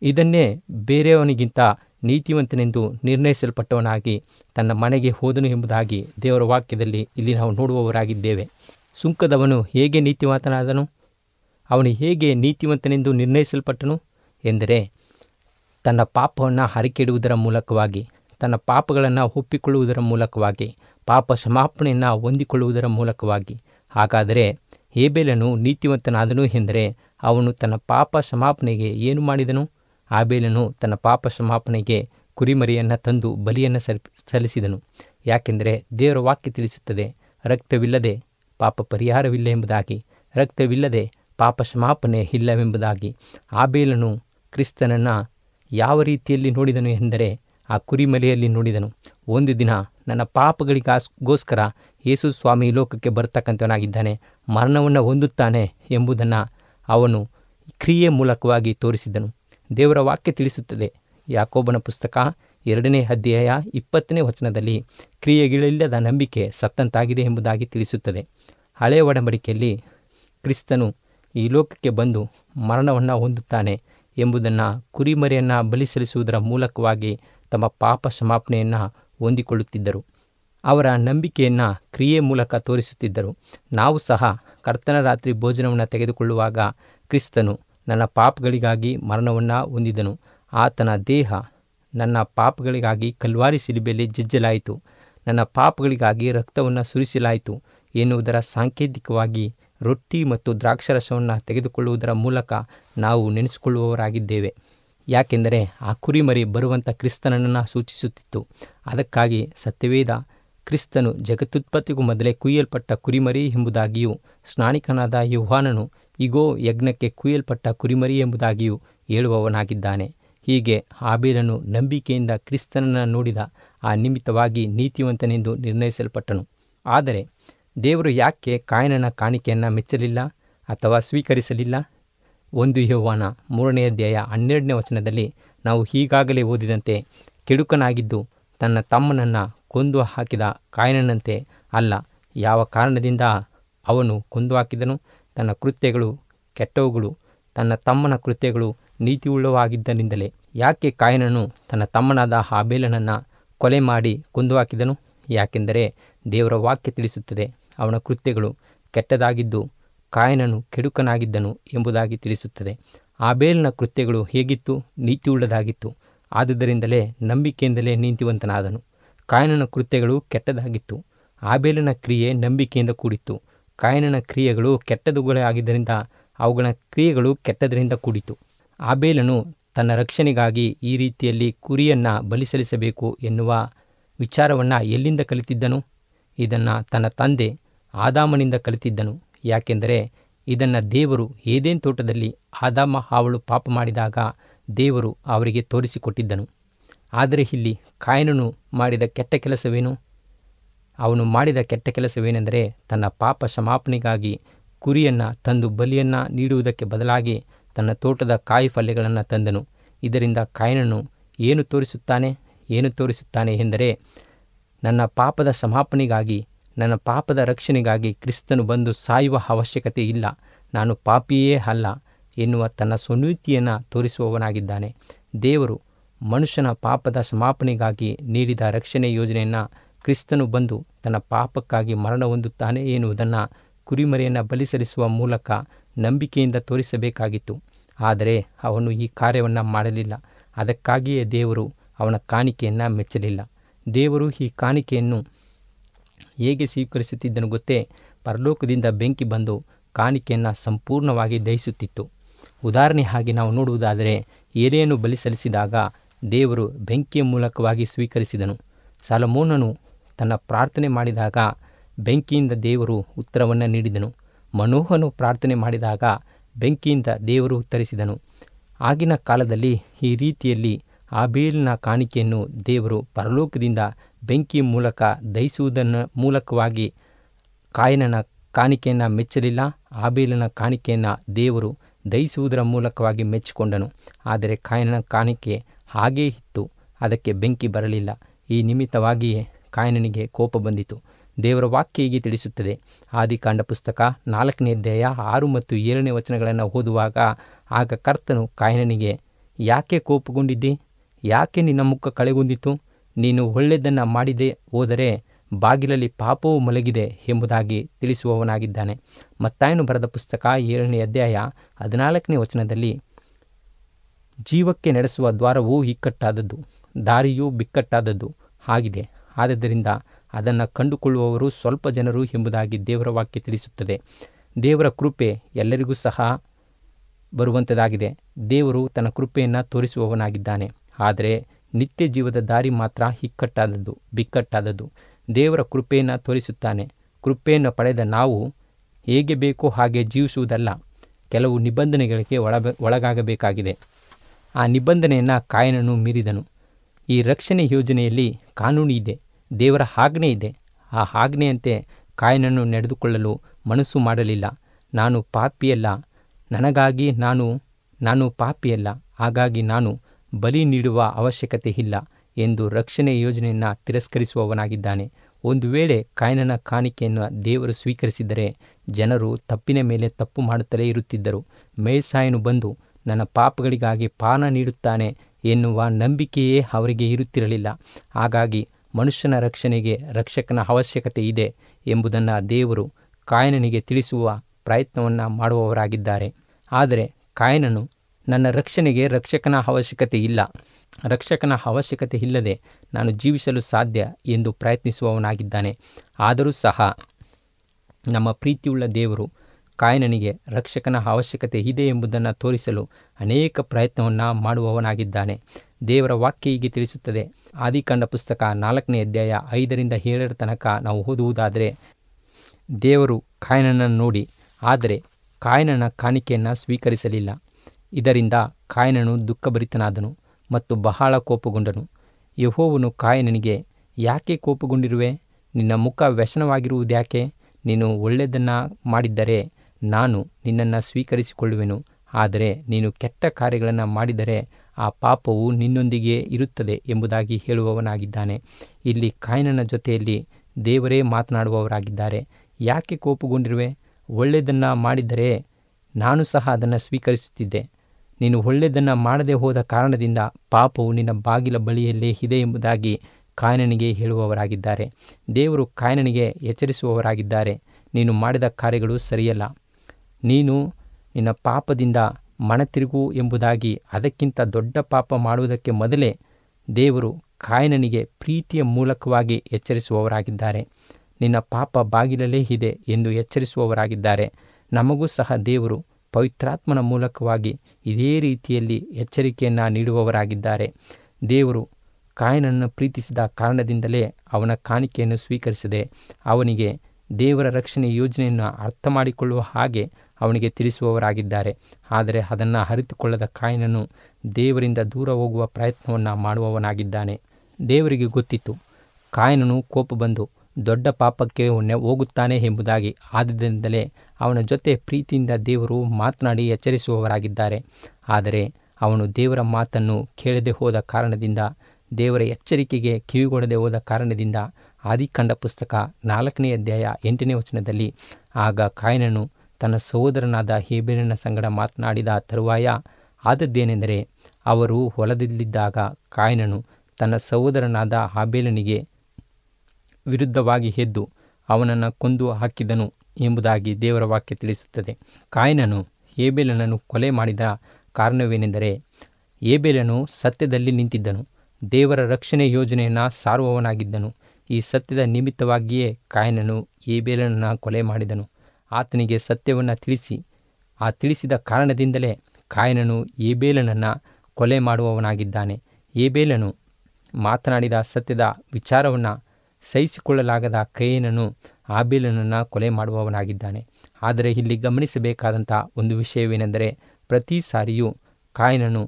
ಇದನ್ನೇ ಬೇರೆಯವನಿಗಿಂತ ನೀತಿವಂತನೆಂದು ನಿರ್ಣಯಿಸಲ್ಪಟ್ಟವನಾಗಿ ತನ್ನ ಮನೆಗೆ ಹೋದನು ಎಂಬುದಾಗಿ ದೇವರ ವಾಕ್ಯದಲ್ಲಿ ಇಲ್ಲಿ ನಾವು ನೋಡುವವರಾಗಿದ್ದೇವೆ. ಸುಂಕದವನು ಹೇಗೆ ನೀತಿವಂತನಾದನು? ಅವನು ಹೇಗೆ ನೀತಿವಂತನೆಂದು ನಿರ್ಣಯಿಸಲ್ಪಟ್ಟನು? ಎಂದರೆ ತನ್ನ ಪಾಪವನ್ನು ಹರಿಕೆಡುವುದರ ಮೂಲಕವಾಗಿ, ತನ್ನ ಪಾಪಗಳನ್ನು ಒಪ್ಪಿಕೊಳ್ಳುವುದರ ಮೂಲಕವಾಗಿ, ಪಾಪ ಕ್ಷಮಾಪಣೆಯನ್ನು ಹೊಂದಿಕೊಳ್ಳುವುದರ ಮೂಲಕವಾಗಿ. ಹಾಗಾದರೆ ಏಬೇಲನು ನೀತಿವಂತನಾದನು ಎಂದರೆ ಅವನು ತನ್ನ ಪಾಪ ಕ್ಷಮಾಪಣೆಗೆ ಏನು ಮಾಡಿದನು? ಆಬೇಲನು ತನ್ನ ಪಾಪ ಕ್ಷಮಾಪಣೆಗೆ ಕುರಿಮರಿಯನ್ನು ತಂದು ಬಲಿಯನ್ನು ಸಲ್, ಸಲ್ಲಿಸಿದನು. ಯಾಕೆಂದರೆ ದೇವರ ವಾಕ್ಯ ತಿಳಿಸುತ್ತದೆ, ರಕ್ತವಿಲ್ಲದೆ ಪಾಪ ಪರಿಹಾರವಿಲ್ಲ ಎಂಬುದಾಗಿ, ರಕ್ತವಿಲ್ಲದೆ ಪಾಪ ಕ್ಷಮಾಪಣೆ ಇಲ್ಲವೆಂಬುದಾಗಿ. ಆಬೇಲನು ಕ್ರಿಸ್ತನನ್ನು ಯಾವ ರೀತಿಯಲ್ಲಿ ನೋಡಿದನು ಎಂದರೆ ಆ ಕುರಿಮಲೆಯಲ್ಲಿ ನೋಡಿದನು. ಒಂದು ದಿನ ನನ್ನ ಪಾಪಗಳಿಗೋಸ್ಕರ ಯೇಸು ಸ್ವಾಮಿ ಲೋಕಕ್ಕೆ ಬರ್ತಕ್ಕಂಥವನಾಗಿದ್ದಾನೆ. ಮರಣವನ್ನು ಹೊಂದುತ್ತಾನೆ ಎಂಬುದನ್ನು ಅವನು ಕ್ರಿಯೆ ಮೂಲಕವಾಗಿ ತೋರಿಸಿದನು ದೇವರ ವಾಕ್ಯ ತಿಳಿಸುತ್ತದೆ. ಯಾಕೋಬನ ಪುಸ್ತಕ ಎರಡನೇ ಅಧ್ಯಾಯ ಇಪ್ಪತ್ತನೇ ವಚನದಲ್ಲಿ ಕ್ರಿಯೆಗಳಿಲ್ಲದ ನಂಬಿಕೆ ಸತ್ತಂತಾಗಿದೆ ಎಂಬುದಾಗಿ ತಿಳಿಸುತ್ತದೆ. ಹಳೆಯ ಒಡಂಬಡಿಕೆಯಲ್ಲಿ ಕ್ರಿಸ್ತನು ಈ ಲೋಕಕ್ಕೆ ಬಂದು ಮರಣವನ್ನು ಹೊಂದುತ್ತಾನೆ. ಎಂಬುದನ್ನು ಕುರಿಮರಿಯನ್ನು ಬಲಿ ಸಲ್ಲಿಸುವುದರ ಮೂಲಕವಾಗಿ ತಮ್ಮ ಪಾಪ ಸಮಾಪನೆಯನ್ನು ಹೊಂದಿಕೊಳ್ಳುತ್ತಿದ್ದರು. ಅವರ ನಂಬಿಕೆಯನ್ನು ಕ್ರಿಯೆ ಮೂಲಕ ತೋರಿಸುತ್ತಿದ್ದರು. ನಾವು ಸಹ ಕರ್ತನ ರಾತ್ರಿ ಭೋಜನವನ್ನು ತೆಗೆದುಕೊಳ್ಳುವಾಗ ಕ್ರಿಸ್ತನು ನನ್ನ ಪಾಪಗಳಿಗಾಗಿ ಮರಣವನ್ನು ಹೊಂದಿದನು. ಆತನ ದೇಹ ನನ್ನ ಪಾಪಗಳಿಗಾಗಿ ಕಲ್ವಾರಿ ಸಿಲಿಬೆಯಲ್ಲಿ ಜಜ್ಜಲಾಯಿತು. ನನ್ನ ಪಾಪಗಳಿಗಾಗಿ ರಕ್ತವನ್ನು ಸುರಿಸಲಾಯಿತು ಎನ್ನುವುದರ ಸಾಂಕೇತಿಕವಾಗಿ ರೊಟ್ಟಿ ಮತ್ತು ದ್ರಾಕ್ಷರಸವನ್ನು ತೆಗೆದುಕೊಳ್ಳುವುದರ ಮೂಲಕ ನಾವು ನೆನೆಸಿಕೊಳ್ಳುವವರಾಗಿದ್ದೇವೆ. ಯಾಕೆಂದರೆ ಆ ಕುರಿಮರಿ ಬರುವಂಥ ಕ್ರಿಸ್ತನನ್ನು ಸೂಚಿಸುತ್ತಿತ್ತು. ಅದಕ್ಕಾಗಿ ಸತ್ಯವೇದ, ಕ್ರಿಸ್ತನು ಜಗತ್ತುತ್ಪತ್ತಿಗೂ ಮೊದಲೇ ಕುಯ್ಯಲ್ಪಟ್ಟ ಕುರಿಮರಿ ಎಂಬುದಾಗಿಯೂ, ಸ್ನಾನಿಕನಾದ ಯುಹಾನನು ಇಗೋ ಯಜ್ಞಕ್ಕೆ ಕುಯ್ಯಲ್ಪಟ್ಟ ಕುರಿಮರಿ ಎಂಬುದಾಗಿಯೂ ಹೇಳುವವನಾಗಿದ್ದಾನೆ. ಹೀಗೆ ಆಬೇಲನು ನಂಬಿಕೆಯಿಂದ ಕ್ರಿಸ್ತನನ್ನು ನೋಡಿದ ಆ ನಿಮಿತ್ತವಾಗಿ ನೀತಿವಂತನೆಂದು ನಿರ್ಣಯಿಸಲ್ಪಟ್ಟನು. ಆದರೆ ದೇವರು ಯಾಕೆ ಕಾಯನನ ಕಾಣಿಕೆಯನ್ನು ಮೆಚ್ಚಲಿಲ್ಲ ಅಥವಾ ಸ್ವೀಕರಿಸಲಿಲ್ಲ? ಒಂದು ಯೌವನ ಮೂರನೇ ಅಧ್ಯಾಯ ಹನ್ನೆರಡನೇ ವಚನದಲ್ಲಿ ನಾವು ಈಗಾಗಲೇ ಓದಿದಂತೆ ಕೆಡುಕನಾಗಿದ್ದು ತನ್ನ ತಮ್ಮನನ್ನು ಕೊಂದು ಹಾಕಿದ ಕಾಯನನಂತೆ ಅಲ್ಲ, ಯಾವ ಕಾರಣದಿಂದ ಅವನು ಕೊಂದು ಹಾಕಿದನು? ತನ್ನ ಕೃತ್ಯಗಳು ಕೆಟ್ಟವುಗಳು, ತನ್ನ ತಮ್ಮನ ಕೃತ್ಯಗಳು ನೀತಿಯುಳ್ಳವಾಗಿದ್ದರಿಂದಲೇ. ಯಾಕೆ ಕಾಯನನು ತನ್ನ ತಮ್ಮನಾದ ಹಾಬೇಲನನ್ನು ಕೊಲೆ ಮಾಡಿ ಕೊಂದು ಹಾಕಿದನು? ಯಾಕೆಂದರೆ ದೇವರ ವಾಕ್ಯ ತಿಳಿಸುತ್ತದೆ. ಅವನ ಕೃತ್ಯಗಳು ಕೆಟ್ಟದಾಗಿದ್ದು ಕಾಯನನು ಕೆಡುಕನಾಗಿದ್ದನು ಎಂಬುದಾಗಿ ತಿಳಿಸುತ್ತದೆ. ಆಬೇಲ್ನ ಕೃತ್ಯಗಳು ಹೇಗಿತ್ತು? ನೀತಿಯುಳ್ಳದಾಗಿತ್ತು. ಆದುದರಿಂದಲೇ ನಂಬಿಕೆಯಿಂದಲೇ ನೀತಿವಂತನಾದನು. ಕಾಯನನ ಕೃತ್ಯಗಳು ಕೆಟ್ಟದಾಗಿತ್ತು. ಆಬೇಲನ ಕ್ರಿಯೆ ನಂಬಿಕೆಯಿಂದ ಕೂಡಿತ್ತು. ಕಾಯನನ ಕ್ರಿಯೆಗಳು ಕೆಟ್ಟದುಗಳೇ ಆಗಿದ್ದರಿಂದ ಅವುಗಳ ಕ್ರಿಯೆಗಳು ಕೆಟ್ಟದರಿಂದ ಕೂಡಿತು. ಆಬೇಲನು ತನ್ನ ರಕ್ಷಣೆಗಾಗಿ ಈ ರೀತಿಯಲ್ಲಿ ಕುರಿಯನ್ನು ಬಲಿಸಲಿಸಬೇಕು ಎನ್ನುವ ವಿಚಾರವನ್ನು ಎಲ್ಲಿಂದ ಕಲಿತಿದ್ದನು? ಇದನ್ನು ತನ್ನ ತಂದೆ ಆದಾಮನಿಂದ ಕಲಿತಿದ್ದನು. ಯಾಕೆಂದರೆ ಇದನ್ನು ದೇವರು ಏದೇನ್ ತೋಟದಲ್ಲಿ ಆದಾಮ ಹಾವಳು ಪಾಪ ಮಾಡಿದಾಗ ದೇವರು ಅವರಿಗೆ ತೋರಿಸಿಕೊಟ್ಟಿದ್ದನು. ಆದರೆ ಇಲ್ಲಿ ಕಾಯನನು ಮಾಡಿದ ಕೆಟ್ಟ ಕೆಲಸವೇನು? ಅವನು ಮಾಡಿದ ಕೆಟ್ಟ ಕೆಲಸವೇನೆಂದರೆ ತನ್ನ ಪಾಪ ಸಮಾಪನೆಗಾಗಿ ಕುರಿಯನ್ನು ತಂದು ಬಲಿಯನ್ನು ನೀಡುವುದಕ್ಕೆ ಬದಲಾಗಿ ತನ್ನ ತೋಟದ ಕಾಯಿ ಫಲ್ಯಗಳನ್ನು ತಂದನು. ಇದರಿಂದ ಕಾಯನನು ಏನು ತೋರಿಸುತ್ತಾನೆ? ಏನು ತೋರಿಸುತ್ತಾನೆ ಎಂದರೆ, ನನ್ನ ಪಾಪದ ಸಮಾಪನೆಗಾಗಿ ನನ್ನ ಪಾಪದ ರಕ್ಷಣೆಗಾಗಿ ಕ್ರಿಸ್ತನು ಬಂದು ಸಾಯುವ ಅವಶ್ಯಕತೆ ಇಲ್ಲ. ನಾನು ಪಾಪಿಯೇ ಅಲ್ಲ ಎನ್ನುವ ತನ್ನ ಸ್ವನೀತಿಯನ್ನು ತೋರಿಸುವವನಾಗಿದ್ದಾನೆ. ದೇವರು ಮನುಷ್ಯನ ಪಾಪದ ಸಮಾಪನೆಗಾಗಿ ನೀಡಿದ ರಕ್ಷಣೆ ಯೋಜನೆಯನ್ನು ಕ್ರಿಸ್ತನು ಬಂದು ತನ್ನ ಪಾಪಕ್ಕಾಗಿ ಮರಣ ಹೊಂದುತ್ತಾನೆ ಎನ್ನುವುದನ್ನು ಕುರಿಮರೆಯನ್ನು ಬಲಿಸಲಿಸುವ ಮೂಲಕ ನಂಬಿಕೆಯಿಂದ ತೋರಿಸಬೇಕಾಗಿತ್ತು. ಆದರೆ ಅವನು ಈ ಕಾರ್ಯವನ್ನು ಮಾಡಲಿಲ್ಲ. ಅದಕ್ಕಾಗಿಯೇ ದೇವರು ಅವನ ಕಾಣಿಕೆಯನ್ನು ಮೆಚ್ಚಲಿಲ್ಲ. ದೇವರು ಈ ಕಾಣಿಕೆಯನ್ನು ಹೇಗೆ ಸ್ವೀಕರಿಸುತ್ತಿದ್ದನು ಗೊತ್ತೇ? ಪರಲೋಕದಿಂದ ಬೆಂಕಿ ಬಂದು ಕಾಣಿಕೆಯನ್ನು ಸಂಪೂರ್ಣವಾಗಿ ದಹಿಸುತ್ತಿತ್ತು. ಉದಾಹರಣೆ ಹಾಗೆ ನಾವು ನೋಡುವುದಾದರೆ ಏರಿಯನ್ನು ಬಲಿ ಸಲ್ಲಿಸಿದಾಗ ದೇವರು ಬೆಂಕಿಯ ಮೂಲಕವಾಗಿ ಸ್ವೀಕರಿಸಿದನು. ಸಾಲಮೋನನು ತನ್ನ ಪ್ರಾರ್ಥನೆ ಮಾಡಿದಾಗ ಬೆಂಕಿಯಿಂದ ದೇವರು ಉತ್ತರವನ್ನು ನೀಡಿದನು. ಮನೋಹನು ಪ್ರಾರ್ಥನೆ ಮಾಡಿದಾಗ ಬೆಂಕಿಯಿಂದ ದೇವರು ಉತ್ತರಿಸಿದನು. ಆಗಿನ ಕಾಲದಲ್ಲಿ ಈ ರೀತಿಯಲ್ಲಿ ಆಬೇಲಿನ ಕಾಣಿಕೆಯನ್ನು ದೇವರು ಪರಲೋಕದಿಂದ ಬೆಂಕಿಯ ಮೂಲಕ ದಹಿಸುವುದನ್ನು ಮೂಲಕವಾಗಿ ಕಾಯನನ ಕಾಣಿಕೆಯನ್ನು ಮೆಚ್ಚಲಿಲ್ಲ. ಆಬೇಲನ ಕಾಣಿಕೆಯನ್ನು ದೇವರು ದಹಿಸುವುದರ ಮೂಲಕವಾಗಿ ಮೆಚ್ಚಿಕೊಂಡನು. ಆದರೆ ಕಾಯನನ ಕಾಣಿಕೆ ಹಾಗೇ ಇತ್ತು. ಅದಕ್ಕೆ ಬೆಂಕಿ ಬರಲಿಲ್ಲ. ಈ ನಿಮಿತ್ತವಾಗಿಯೇ ಕಾಯನನಿಗೆ ಕೋಪ ಬಂದಿತು. ದೇವರ ವಾಕ್ಯ ಹೀಗೆ ತಿಳಿಸುತ್ತದೆ. ಆದಿಕಾಂಡ ಪುಸ್ತಕ ನಾಲ್ಕನೇ ಅಧ್ಯಾಯ ಆರು ಮತ್ತು ಏಳನೇ ವಚನಗಳನ್ನು ಓದುವಾಗ, ಆಗ ಕರ್ತನು ಕಾಯನನಿಗೆ, ಯಾಕೆ ಕೋಪಗೊಂಡಿದ್ದಿ? ಯಾಕೆ ನಿನ್ನ ಮುಖ ಕಳೆಗುಂದಿತು ನೀನು ಒಳ್ಳೆಯದನ್ನು ಮಾಡಿದೆ ಹೋದರೆ ಬಾಗಿಲಲ್ಲಿ ಪಾಪವು ಮಲಗಿದೆ ಎಂಬುದಾಗಿ ತಿಳಿಸುವವನಾಗಿದ್ದಾನೆ. ಮತ್ತಾಯನು ಬರೆದ ಪುಸ್ತಕ ಏಳನೇ ಅಧ್ಯಾಯ ಹದಿನಾಲ್ಕನೇ ವಚನದಲ್ಲಿ, ಜೀವಕ್ಕೆ ನಡೆಸುವ ದ್ವಾರವು ಇಕ್ಕಟ್ಟಾದದ್ದು, ದಾರಿಯು ಬಿಕ್ಕಟ್ಟಾದದ್ದು ಆಗಿದೆ. ಆದ್ದರಿಂದ ಅದನ್ನು ಕಂಡುಕೊಳ್ಳುವವರು ಸ್ವಲ್ಪ ಜನರು ಎಂಬುದಾಗಿ ದೇವರ ವಾಕ್ಯ ತಿಳಿಸುತ್ತದೆ. ದೇವರ ಕೃಪೆ ಎಲ್ಲರಿಗೂ ಸಹ ಬರುವಂಥದ್ದಾಗಿದೆ ದೇವರು ತನ್ನ ಕೃಪೆಯನ್ನು ತೋರಿಸುವವನಾಗಿದ್ದಾನೆ. ಆದರೆ ನಿತ್ಯ ಜೀವದ ದಾರಿ ಮಾತ್ರ ಇಕ್ಕಟ್ಟಾದದ್ದು, ಬಿಕ್ಕಟ್ಟಾದದ್ದು. ದೇವರ ಕೃಪೆಯನ್ನು ತೋರಿಸುತ್ತಾನೆ. ಕೃಪೆಯನ್ನು ಪಡೆದ ನಾವು ಹೇಗೆ ಬೇಕೋ ಹಾಗೆ ಜೀವಿಸುವುದಲ್ಲ. ಕೆಲವು ನಿಬಂಧನೆಗಳಿಗೆ ಒಳಗ ಒಳಗಾಗಬೇಕಾಗಿದೆ. ಆ ನಿಬಂಧನೆಯನ್ನು ಕಾಯನನು ಮೀರಿದನು. ಈ ರಕ್ಷಣೆ ಯೋಜನೆಯಲ್ಲಿ ಕಾನೂನು ಇದೆ, ದೇವರ ಆಜ್ಞೆ ಇದೆ. ಆ ಆಜ್ಞೆಯಂತೆ ಕಾಯನನ್ನು ನಡೆದುಕೊಳ್ಳಲು ಮನಸ್ಸು ಮಾಡಲಿಲ್ಲ. ನಾನು ಪಾಪಿಯಲ್ಲ, ನನಗಾಗಿ ನಾನು ನಾನು ಪಾಪಿಯಲ್ಲ, ಹಾಗಾಗಿ ನಾನು ಬಲಿ ನೀಡುವ ಅವಶ್ಯಕತೆ ಇಲ್ಲ ಎಂದು ರಕ್ಷಣೆ ಯೋಜನೆಯನ್ನು ತಿರಸ್ಕರಿಸುವವನಾಗಿದ್ದಾನೆ. ಒಂದು ವೇಳೆ ಕಾಯನನ ಕಾಣಿಕೆಯನ್ನು ದೇವರು ಸ್ವೀಕರಿಸಿದರೆ ಜನರು ತಪ್ಪಿನ ಮೇಲೆ ತಪ್ಪು ಮಾಡುತ್ತಲೇ ಇರುತ್ತಿದ್ದರು. ಮೇಸಾಯನು ಬಂದು, ನನ್ನ ಪಾಪಗಳಿಗಾಗಿ ಪಾನ ನೀಡುತ್ತಾನೆ ಎನ್ನುವ ನಂಬಿಕೆಯೇ ಅವರಿಗೆ ಇರುತ್ತಿರಲಿಲ್ಲ. ಹಾಗಾಗಿ ಮನುಷ್ಯನ ರಕ್ಷಣೆಗೆ ರಕ್ಷಕನ ಅವಶ್ಯಕತೆ ಇದೆ ಎಂಬುದನ್ನು ದೇವರು ಕಾಯನನಿಗೆ ತಿಳಿಸುವ ಪ್ರಯತ್ನವನ್ನು ಮಾಡುವವರಾಗಿದ್ದಾರೆ. ಆದರೆ ಕಾಯನನು ನನ್ನ ರಕ್ಷಣೆಗೆ ರಕ್ಷಕನ ಅವಶ್ಯಕತೆ ಇಲ್ಲ. ರಕ್ಷಕನ ಅವಶ್ಯಕತೆ ಇಲ್ಲದೆ ನಾನು ಜೀವಿಸಲು ಸಾಧ್ಯ ಎಂದು ಪ್ರಯತ್ನಿಸುವವನಾಗಿದ್ದಾನೆ. ಆದರೂ ಸಹ ನಮ್ಮ ಪ್ರೀತಿಯುಳ್ಳ ದೇವರು ಕಾಯನನಿಗೆ ರಕ್ಷಕನ ಅವಶ್ಯಕತೆ ಇದೆ ಎಂಬುದನ್ನು ತೋರಿಸಲು ಅನೇಕ ಪ್ರಯತ್ನವನ್ನು ಮಾಡುವವನಾಗಿದ್ದಾನೆ. ದೇವರ ವಾಕ್ಯ ಹೀಗೆ ತಿಳಿಸುತ್ತದೆ. ಆದಿಕಾಂಡ ಪುಸ್ತಕ ನಾಲ್ಕನೇ ಅಧ್ಯಾಯ ಐದರಿಂದ ಏಳರ ತನಕ ನಾವು ಓದುವುದಾದರೆ, ದೇವರು ಕಾಯನನನ್ನು ನೋಡಿ, ಆದರೆ ಕಾಯನನ ಕಾಣಿಕೆಯನ್ನು ಸ್ವೀಕರಿಸಲಿಲ್ಲ. ಇದರಿಂದ ಕಾಯನನು ದುಃಖಭರಿತನಾದನು ಮತ್ತು ಬಹಳ ಕೋಪಗೊಂಡನು. ಯಹೋವನು ಕಾಯನನಿಗೆ, ಯಾಕೆ ಕೋಪಗೊಂಡಿರುವೆ? ನಿನ್ನ ಮುಖ ವ್ಯಸನವಾಗಿರುವುದ್ಯಾಕೆ? ನೀನು ಒಳ್ಳೆಯದನ್ನು ಮಾಡಿದ್ದರೆ ನಾನು ನಿನ್ನನ್ನು ಸ್ವೀಕರಿಸಿಕೊಳ್ಳುವೆನು. ಆದರೆ ನೀನು ಕೆಟ್ಟ ಕಾರ್ಯಗಳನ್ನು ಮಾಡಿದರೆ ಆ ಪಾಪವು ನಿನ್ನೊಂದಿಗೆ ಇರುತ್ತದೆ ಎಂಬುದಾಗಿ ಹೇಳುವವನಾಗಿದ್ದಾನೆ. ಇಲ್ಲಿ ಕಾಯನನ ಜೊತೆಯಲ್ಲಿ ದೇವರೇ ಮಾತನಾಡುವವರಾಗಿದ್ದಾರೆ. ಯಾಕೆ ಕೋಪಗೊಂಡಿರುವೆ? ಒಳ್ಳೆಯದನ್ನು ಮಾಡಿದರೆ ನಾನು ಸಹ ಅದನ್ನು ಸ್ವೀಕರಿಸುತ್ತಿದ್ದೆ. ನೀನು ಒಳ್ಳೆಯದನ್ನು ಮಾಡದೆ ಹೋದ ಕಾರಣದಿಂದ ಪಾಪವು ನಿನ್ನ ಬಾಗಿಲ ಬಳಿಯಲ್ಲೇ ಇದೆ ಎಂಬುದಾಗಿ ಕಾಯನನಿಗೆ ಹೇಳುವವರಾಗಿದ್ದಾರೆ. ದೇವರು ಕಾಯನನಿಗೆ ಎಚ್ಚರಿಸುವವರಾಗಿದ್ದಾರೆ. ನೀನು ಮಾಡಿದ ಕಾರ್ಯಗಳು ಸರಿಯಲ್ಲ. ನೀನು ನಿನ್ನ ಪಾಪದಿಂದ ಮನತಿರುಗು ಎಂಬುದಾಗಿ ಅದಕ್ಕಿಂತ ದೊಡ್ಡ ಪಾಪ ಮಾಡುವುದಕ್ಕೆ ಮೊದಲೇ ದೇವರು ಕಾಯನನಿಗೆ ಪ್ರೀತಿಯ ಮೂಲಕವಾಗಿ ಎಚ್ಚರಿಸುವವರಾಗಿದ್ದಾರೆ. ನಿನ್ನ ಪಾಪ ಬಾಗಿಲಲ್ಲೇ ಇದೆ ಎಂದು ಎಚ್ಚರಿಸುವವರಾಗಿದ್ದಾರೆ. ನಮಗೂ ಸಹ ದೇವರು ಪವಿತ್ರಾತ್ಮನ ಮೂಲಕವಾಗಿ ಇದೇ ರೀತಿಯಲ್ಲಿ ಎಚ್ಚರಿಕೆಯನ್ನು ನೀಡುವವರಾಗಿದ್ದಾರೆ. ದೇವರು ಕಾಯನನ್ನು ಪ್ರೀತಿಸಿದ ಕಾರಣದಿಂದಲೇ ಅವನ ಕಾಣಿಕೆಯನ್ನು ಸ್ವೀಕರಿಸದೆ. ಅವನಿಗೆ ದೇವರ ರಕ್ಷಣೆ ಯೋಜನೆಯನ್ನು ಅರ್ಥ ಮಾಡಿಕೊಳ್ಳುವ ಹಾಗೆ ಅವನಿಗೆ ತಿಳಿಸುವವರಾಗಿದ್ದಾರೆ. ಆದರೆ ಅದನ್ನು ಅರಿತುಕೊಳ್ಳದ ಕಾಯನನು ದೇವರಿಂದ ದೂರ ಹೋಗುವ ಪ್ರಯತ್ನವನ್ನು ಮಾಡುವವನಾಗಿದ್ದಾನೆ. ದೇವರಿಗೆ ಗೊತ್ತಿತ್ತು. ಕಾಯನನು ಕೋಪ ಬಂದು ದೊಡ್ಡ ಪಾಪಕ್ಕೆ ಹೋಗುತ್ತಾನೆ ಎಂಬುದಾಗಿ ಆದ್ದರಿಂದಲೇ ಅವನ ಜೊತೆ ಪ್ರೀತಿಯಿಂದ ದೇವರು ಮಾತನಾಡಿ ಎಚ್ಚರಿಸುವವರಾಗಿದ್ದಾರೆ. ಆದರೆ ಅವನು ದೇವರ ಮಾತನ್ನು ಕೇಳದೆ ಹೋದ ಕಾರಣದಿಂದ, ದೇವರ ಎಚ್ಚರಿಕೆಗೆ ಕಿವಿಗೊಡದೆ ಹೋದ ಕಾರಣದಿಂದ ಆದಿಕಾಂಡ ಪುಸ್ತಕ ನಾಲ್ಕನೇ ಅಧ್ಯಾಯ ಎಂಟನೇ ವಚನದಲ್ಲಿ, ಆಗ ಕಾಯನನು ತನ್ನ ಸಹೋದರನಾದ ಹೇಬೇರನ ಸಂಗಡ ಮಾತನಾಡಿದ ತರುವಾಯ ಆದದ್ದೇನೆಂದರೆ, ಅವರು ಹೊಲದಲ್ಲಿದ್ದಾಗ ಕಾಯನನು ತನ್ನ ಸಹೋದರನಾದ ಹಾಬೇಲನಿಗೆ ವಿರುದ್ಧವಾಗಿ ಎದ್ದು ಅವನನ್ನು ಕೊಂದು ಹಾಕಿದನು ಎಂಬುದಾಗಿ ದೇವರ ವಾಕ್ಯ ತಿಳಿಸುತ್ತದೆ. ಕಾಯನನು ಏಬೇಲನನ್ನು ಕೊಲೆ ಮಾಡಿದ ಕಾರಣವೇನೆಂದರೆ ಏಬೇಲನು ಸತ್ಯದಲ್ಲಿ ನಿಂತಿದ್ದನು. ದೇವರ ರಕ್ಷಣೆ ಯೋಜನೆಯನ್ನು ಸಾರುವವನಾಗಿದ್ದನು. ಈ ಸತ್ಯದ ನಿಮಿತ್ತವಾಗಿಯೇ ಕಾಯನನು ಏಬೇಲನನ್ನು ಕೊಲೆ ಮಾಡಿದನು. ಆತನಿಗೆ ಸತ್ಯವನ್ನು ತಿಳಿಸಿ. ಆ ತಿಳಿಸಿದ ಕಾರಣದಿಂದಲೇ ಕಾಯನನು ಏಬೇಲನನ್ನು ಕೊಲೆ ಮಾಡುವವನಾಗಿದ್ದಾನೆ. ಏಬೇಲನು ಮಾತನಾಡಿದ ಸತ್ಯದ ವಿಚಾರವನ್ನು ಸಹಿಸಿಕೊಳ್ಳಲಾಗದ ಕೈಯನನು ಆಬೇಲನನ್ನು ಕೊಲೆ ಮಾಡುವವನಾಗಿದ್ದಾನೆ. ಆದರೆ ಇಲ್ಲಿ ಗಮನಿಸಬೇಕಾದಂಥ ಒಂದು ವಿಷಯವೇನೆಂದರೆ, ಪ್ರತಿ ಸಾರಿಯೂ ಕಾಯನನು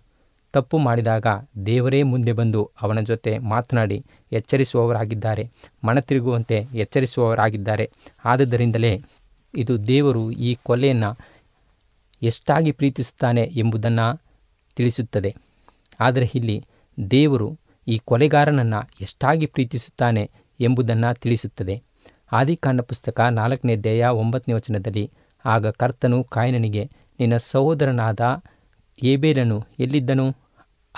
ತಪ್ಪು ಮಾಡಿದಾಗ ದೇವರೇ ಮುಂದೆ ಬಂದು ಅವನ ಜೊತೆ ಮಾತನಾಡಿ ಎಚ್ಚರಿಸುವವರಾಗಿದ್ದಾರೆ ಮನ ತಿರುಗುವಂತೆ ಎಚ್ಚರಿಸುವವರಾಗಿದ್ದಾರೆ. ಆದುದರಿಂದಲೇ ಇದು ದೇವರು ಈ ಕೊಲೆಯನ್ನು ಎಷ್ಟಾಗಿ ಪ್ರೀತಿಸುತ್ತಾನೆ ಎಂಬುದನ್ನು ತಿಳಿಸುತ್ತದೆ. ಆದರೆ ಇಲ್ಲಿ ದೇವರು ಈ ಕೊಲೆಗಾರನನ್ನು ಎಷ್ಟಾಗಿ ಪ್ರೀತಿಸುತ್ತಾನೆ ಎಂಬುದನ್ನು ತಿಳಿಸುತ್ತದೆ. ಆದಿಕಾಂಡ ಪುಸ್ತಕ ನಾಲ್ಕನೇ ಅಧ್ಯಾಯ ಒಂಬತ್ತನೇ ವಚನದಲ್ಲಿ, ಆಗ ಕರ್ತನು ಕಾಯನನಿಗೆ, ನಿನ್ನ ಸಹೋದರನಾದ ಏಬೇರನು ಎಲ್ಲಿದ್ದನು